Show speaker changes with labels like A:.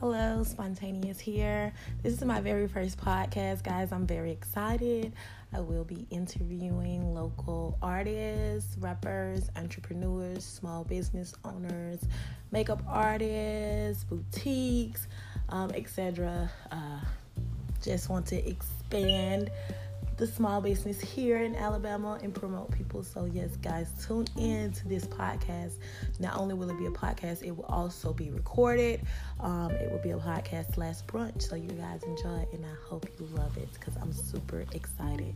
A: Hello, Spontaneous here. This is my very first podcast, guys. I'm very excited. I will be interviewing local artists, rappers, entrepreneurs, small business owners, makeup artists, boutiques, um, etc. Uh, just want to expand the small business here in Alabama and promote people. So, yes, guys, tune in to this podcast. Not only will it be a podcast, it will also be recorded. Um, it will be a podcast slash brunch. So, you guys enjoy it, and I hope you love it because I'm super excited.